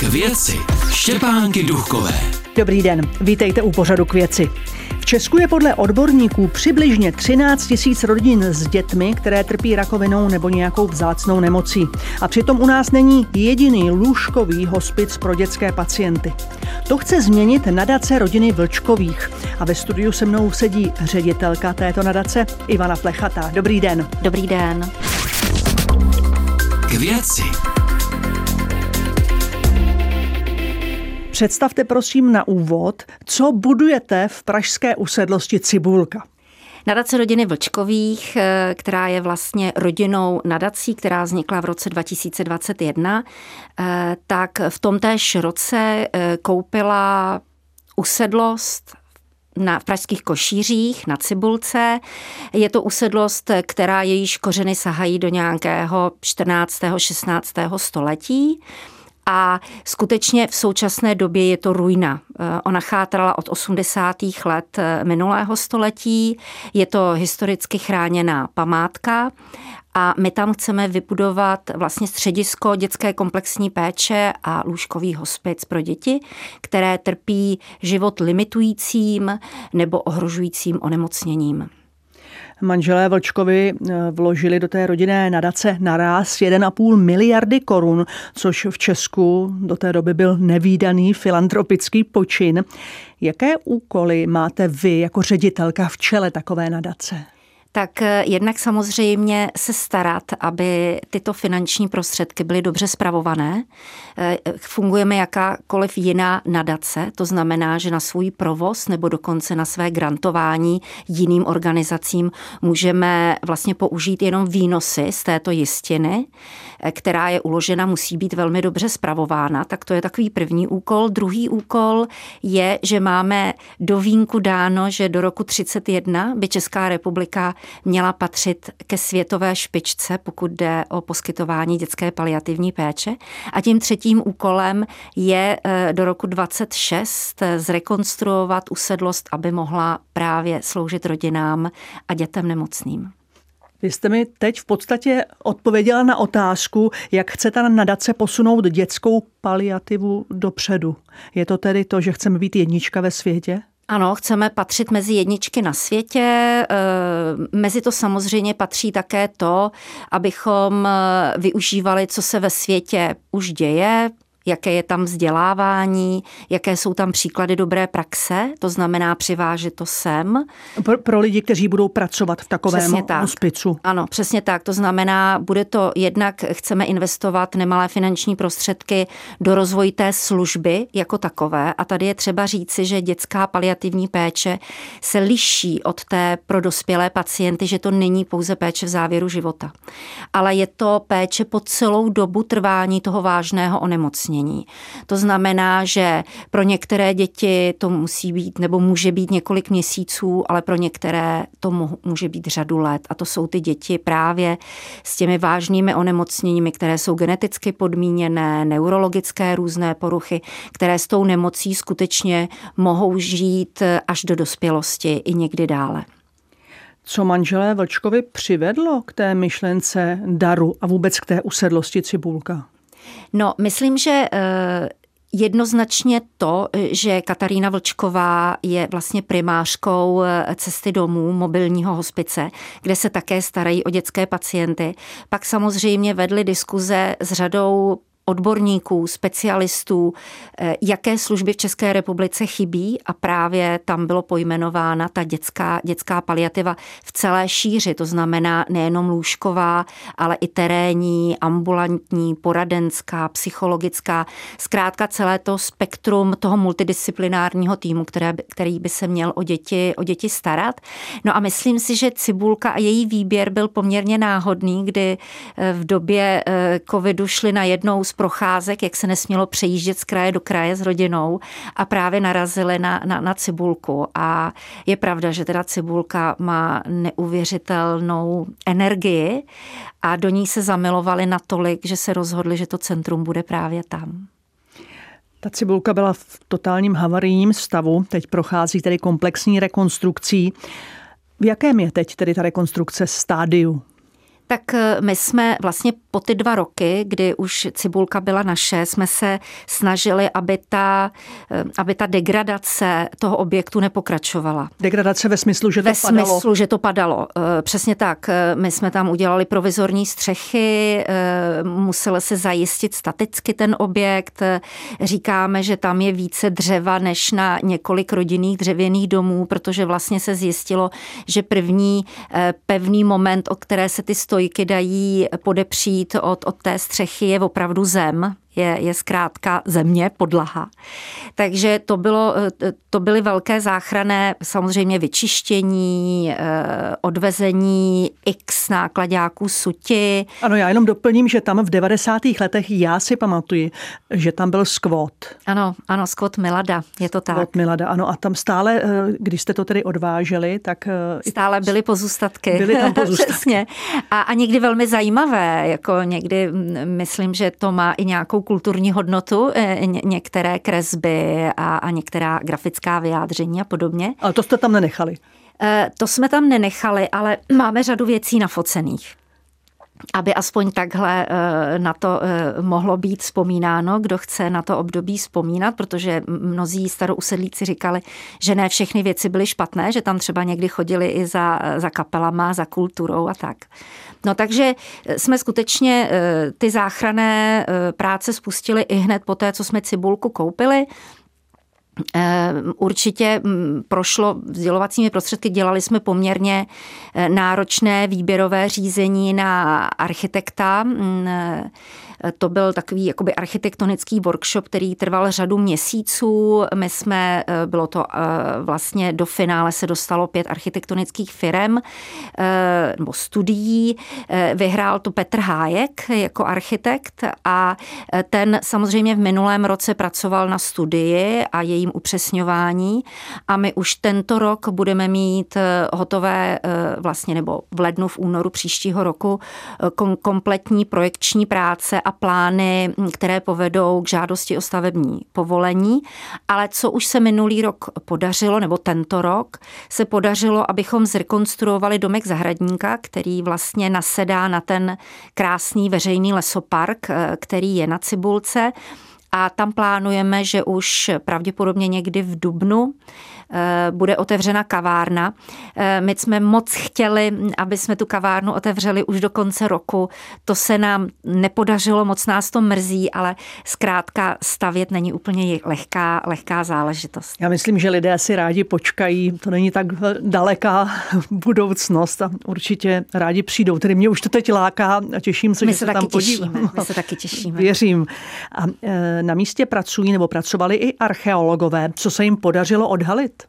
K věci Štěpánky Duchové. Dobrý den, vítejte u pořadu k věci. V Česku je podle odborníků přibližně 13 tisíc rodin s dětmi, které trpí rakovinou nebo nějakou vzácnou nemocí. A přitom u nás není jediný lůžkový hospic pro dětské pacienty. To chce změnit nadace rodiny Vlčkových. A ve studiu se mnou sedí ředitelka této nadace Ivana Plechatá. Dobrý den. Dobrý den. K věci Představte prosím na úvod, co budujete v pražské usedlosti Cibulka. Nadace rodiny Vlčkových, eh, která je vlastně rodinou nadací, která vznikla v roce 2021, eh, tak v tom též roce eh, koupila usedlost na, v pražských košířích na Cibulce. Je to usedlost, která jejíž kořeny sahají do nějakého 14. 16. století. A skutečně v současné době je to ruina. Eh, ona chátrala od 80. let eh, minulého století. Je to historicky chráněná památka a my tam chceme vybudovat vlastně středisko dětské komplexní péče a lůžkový hospic pro děti, které trpí život limitujícím nebo ohrožujícím onemocněním. Manželé Vlčkovi eh, vložili do té rodinné nadace naraz 1,5 miliardy korun, což v Česku do té doby byl nevýdaný filantropický počin. Jaké úkoly máte vy jako ředitelka v čele takové nadace? Tak eh, jednak samozřejmě se starat, aby tyto finanční prostředky byly dobře spravované. Eh, fungujeme jakákoliv jiná nadace, to znamená, že na svůj provoz nebo dokonce na své grantování jiným organizacím můžeme vlastně použít jenom výnosy z této jistiny, eh, která je uložena, musí být velmi dobře spravována. Tak to je takový první úkol. Druhý úkol je, že máme do výjimku dáno, že do roku 31 by Česká republika měla patřit ke světové špičce, pokud jde o poskytování dětské paliativní péče. A tím třetím úkolem je eh, do roku 26 zrekonstruovat usedlost, aby mohla právě sloužit rodinám a dětem nemocným. Vy jste mi teď v podstatě odpověděla na otázku, jak chce ta nadace posunout dětskou paliativu dopředu. Je to tedy to, že chceme být jednička ve světě? Ano, chceme patřit mezi jedničky na světě. Eh, mezi to samozřejmě patří také to, abychom eh, využívali, co se ve světě už děje, jaké je tam vzdělávání, jaké jsou tam příklady dobré praxe, to znamená přivážet to sem. Pro, pro lidi, kteří budou pracovat v takovém hospicu. Ano, přesně tak. To znamená, bude to jednak, chceme investovat nemalé finanční prostředky do rozvoje té služby jako takové. A tady je třeba říci, že dětská paliativní péče se liší od té pro dospělé pacienty, že to není pouze péče v závěru života, ale je to péče po celou dobu trvání toho vážného onemocnění onemocnění. To znamená, že pro některé děti to musí být nebo může být několik měsíců, ale pro některé to může být řadu let. A to jsou ty děti právě s těmi vážnými onemocněními, které jsou geneticky podmíněné, neurologické různé poruchy, které s tou nemocí skutečně mohou žít až do dospělosti i někdy dále. Co manželé Vlčkovi přivedlo k té myšlence daru a vůbec k té usedlosti Cibulka? No, myslím, že eh, Jednoznačně to, že Katarína Vlčková je vlastně primářkou eh, cesty domů mobilního hospice, kde se také starají o dětské pacienty. Pak samozřejmě vedly diskuze s řadou odborníků, specialistů, eh, jaké služby v České republice chybí a právě tam bylo pojmenována ta dětská, dětská paliativa v celé šíři, to znamená nejenom lůžková, ale i terénní, ambulantní, poradenská, psychologická, zkrátka celé to spektrum toho multidisciplinárního týmu, které, který by se měl o děti, o děti starat. No a myslím si, že Cibulka a její výběr byl poměrně náhodný, kdy eh, v době eh, covidu šli na jednou z procházek, jak se nesmělo přejíždět z kraje do kraje s rodinou a právě narazili na, na, na cibulku. A je pravda, že teda cibulka má neuvěřitelnou energii a do ní se zamilovali natolik, že se rozhodli, že to centrum bude právě tam. Ta cibulka byla v totálním havarijním stavu, teď prochází tedy komplexní rekonstrukcí. V jakém je teď tedy ta rekonstrukce stádiu? Tak eh, my jsme vlastně po ty dva roky, kdy už cibulka byla naše, jsme se snažili, aby ta, eh, aby ta degradace toho objektu nepokračovala. Degradace ve smyslu, že to ve padalo? Ve smyslu, že to padalo. Eh, přesně tak. My jsme tam udělali provizorní střechy, musel se zajistit staticky ten objekt. Říkáme, že tam je více dřeva než na několik rodinných dřevěných domů, protože vlastně se zjistilo, že první pevný moment, o které se ty stojky dají podepřít od, od té střechy, je opravdu zem je, je zkrátka země, podlaha. Takže to, bylo, to byly velké záchrané, samozřejmě vyčištění, eh, odvezení x nákladňáků suti. Ano, já jenom doplním, že tam v 90. letech já si pamatuji, že tam byl skvot. Ano, ano, skvot Milada, je to tak. Skvot Milada, ano. A tam stále, eh, když jste to tedy odváželi, tak... Eh, stále byly pozůstatky. Byly tam pozůstatky. Přesně. A, a někdy velmi zajímavé, jako někdy mm, myslím, že to má i nějakou kulturní hodnotu, eh, některé kresby a, a některá grafická vyjádření a podobně. Ale to jste tam nenechali? Eh, to jsme tam nenechali, ale máme řadu věcí nafocených aby aspoň takhle eh, na to mohlo být vzpomínáno, kdo chce na to období vzpomínat, protože mnozí starousedlíci říkali, že ne všechny věci byly špatné, že tam třeba někdy chodili i za, za kapelama, za kulturou a tak. No takže eh, jsme skutečně eh, ty záchrané eh, práce spustili i hned po té, co jsme cibulku koupili. Určitě mm, prošlo vzdělovacími prostředky, dělali jsme poměrně náročné výběrové řízení na architekta mm, to byl takový jakoby architektonický workshop, který trval řadu měsíců. My jsme, eh, bylo to eh, vlastně do finále se dostalo pět architektonických firm eh, nebo studií. Vyhrál to Petr Hájek jako architekt a ten samozřejmě v minulém roce pracoval na studii a jejím upřesňování a my už tento rok budeme mít hotové vlastně nebo v lednu, v únoru příštího roku kompletní projekční práce a plány, které povedou k žádosti o stavební povolení. Ale co už se minulý rok podařilo, nebo tento rok, se podařilo, abychom zrekonstruovali domek zahradníka, který vlastně nasedá na ten krásný veřejný lesopark, eh, který je na Cibulce. A tam plánujeme, že už pravděpodobně někdy v Dubnu Eh, bude otevřena kavárna. Eh, my jsme moc chtěli, aby jsme tu kavárnu otevřeli už do konce roku. To se nám nepodařilo, moc nás to mrzí, ale zkrátka stavět není úplně lehká, lehká záležitost. Já myslím, že lidé si rádi počkají, to není tak daleká budoucnost a určitě rádi přijdou. Tedy mě už to teď láká a těším se, My že se, se tam podívám. My se taky těšíme. Věřím. A eh, na místě pracují nebo pracovali i archeologové. Co se jim podařilo odhalit?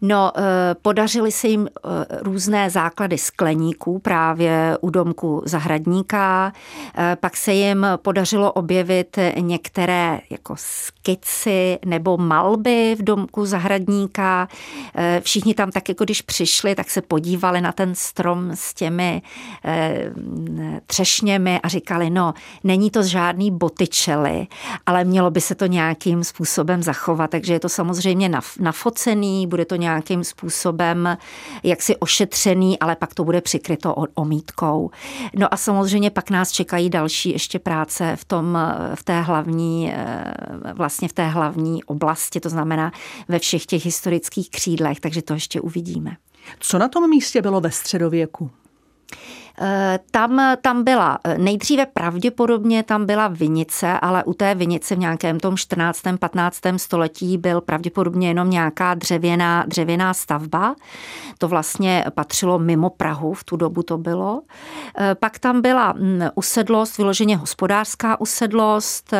No, eh, podařily se jim eh, různé základy skleníků právě u domku zahradníka, eh, pak se jim podařilo objevit některé jako skici nebo malby v domku zahradníka. Všichni tam tak jako když přišli, tak se podívali na ten strom s těmi třešněmi a říkali, no, není to žádný botyčely, ale mělo by se to nějakým způsobem zachovat, takže je to samozřejmě nafocený, bude to nějak nějakým způsobem jaksi ošetřený, ale pak to bude přikryto omítkou. No a samozřejmě pak nás čekají další ještě práce v, tom, v té hlavní, eh, vlastně v té hlavní oblasti, to znamená ve všech těch historických křídlech, takže to ještě uvidíme. Co na tom místě bylo ve středověku? Eh, tam, tam byla eh, nejdříve pravděpodobně tam byla vinice, ale u té vinice v nějakém tom 14. 15. století byl pravděpodobně jenom nějaká dřevěná, dřevěná stavba. To vlastně patřilo mimo Prahu, v tu dobu to bylo. Eh, pak tam byla hm, usedlost, vyloženě hospodářská usedlost,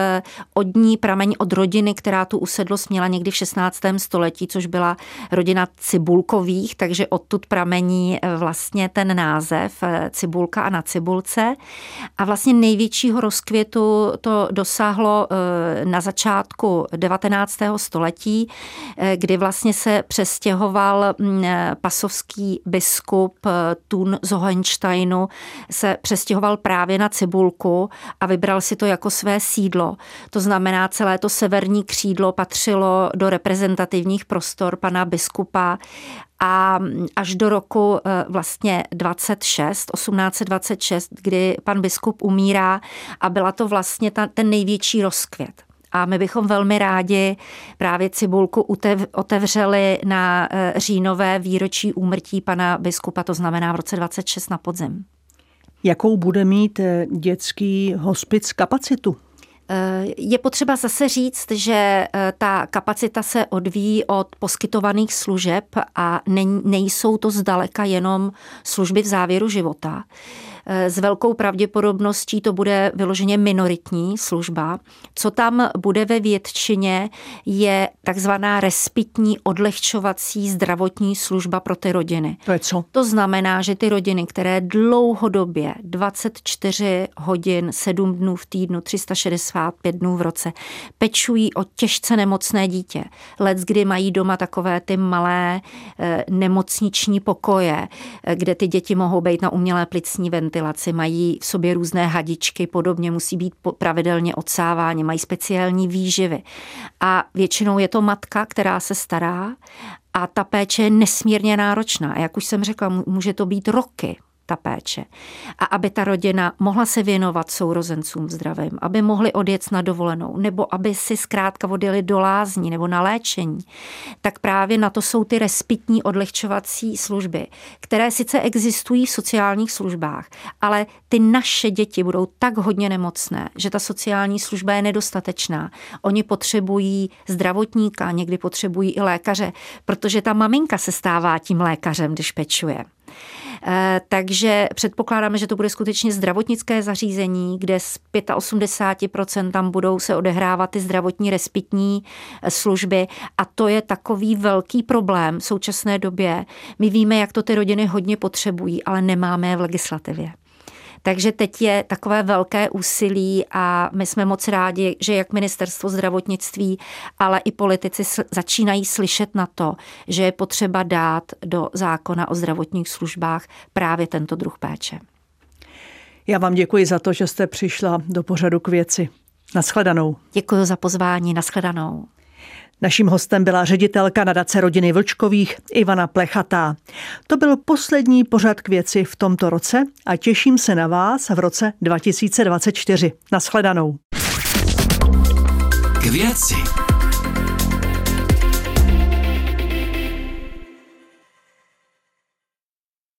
od ní pramení od rodiny, která tu usedlost měla někdy v 16. století, což byla rodina Cibulkových, takže odtud pramení vlastně ten název Cibulkových cibulka a na cibulce. A vlastně největšího rozkvětu to dosáhlo eh, na začátku 19. století, eh, kdy vlastně se přestěhoval mm, pasovský biskup eh, Thun z Hohensteinu, se přestěhoval právě na cibulku a vybral si to jako své sídlo. To znamená, celé to severní křídlo patřilo do reprezentativních prostor pana biskupa a až do roku eh, vlastně 26, 1826, kdy pan biskup umírá a byla to vlastně ta, ten největší rozkvět. A my bychom velmi rádi právě Cibulku otevřeli na eh, říjnové výročí úmrtí pana biskupa, to znamená v roce 26 na podzim. Jakou bude mít eh, dětský hospic kapacitu? Je potřeba zase říct, že ta kapacita se odvíjí od poskytovaných služeb a nejsou to zdaleka jenom služby v závěru života. S velkou pravděpodobností to bude vyloženě minoritní služba. Co tam bude ve většině, je takzvaná respitní odlehčovací zdravotní služba pro ty rodiny. To je co? To znamená, že ty rodiny, které dlouhodobě 24 hodin, 7 dnů v týdnu, 365 dnů v roce pečují o těžce nemocné dítě. Let, kdy mají doma takové ty malé eh, nemocniční pokoje, eh, kde ty děti mohou být na umělé plicní ventilaci ventilaci, mají v sobě různé hadičky, podobně musí být pravidelně odsáváni, mají speciální výživy. A většinou je to matka, která se stará a ta péče je nesmírně náročná. Jak už jsem řekla, může to být roky ta péče. A aby ta rodina mohla se věnovat sourozencům zdravým, aby mohli odjet na dovolenou, nebo aby si zkrátka odjeli do lázní nebo na léčení, tak právě na to jsou ty respitní odlehčovací služby, které sice existují v sociálních službách, ale ty naše děti budou tak hodně nemocné, že ta sociální služba je nedostatečná. Oni potřebují zdravotníka, někdy potřebují i lékaře, protože ta maminka se stává tím lékařem, když pečuje. Eh, takže předpokládáme, že to bude skutečně zdravotnické zařízení, kde z 85% tam budou se odehrávat ty zdravotní respitní eh, služby a to je takový velký problém v současné době. My víme, jak to ty rodiny hodně potřebují, ale nemáme je v legislativě. Takže teď je takové velké úsilí a my jsme moc rádi, že jak ministerstvo zdravotnictví, ale i politici začínají slyšet na to, že je potřeba dát do zákona o zdravotních službách právě tento druh péče. Já vám děkuji za to, že jste přišla do pořadu k věci. Naschledanou. Děkuji za pozvání. Naschledanou. Naším hostem byla ředitelka nadace rodiny Vlčkových Ivana Plechatá. To byl poslední pořad k věci v tomto roce a těším se na vás v roce 2024. Naschledanou. K věci.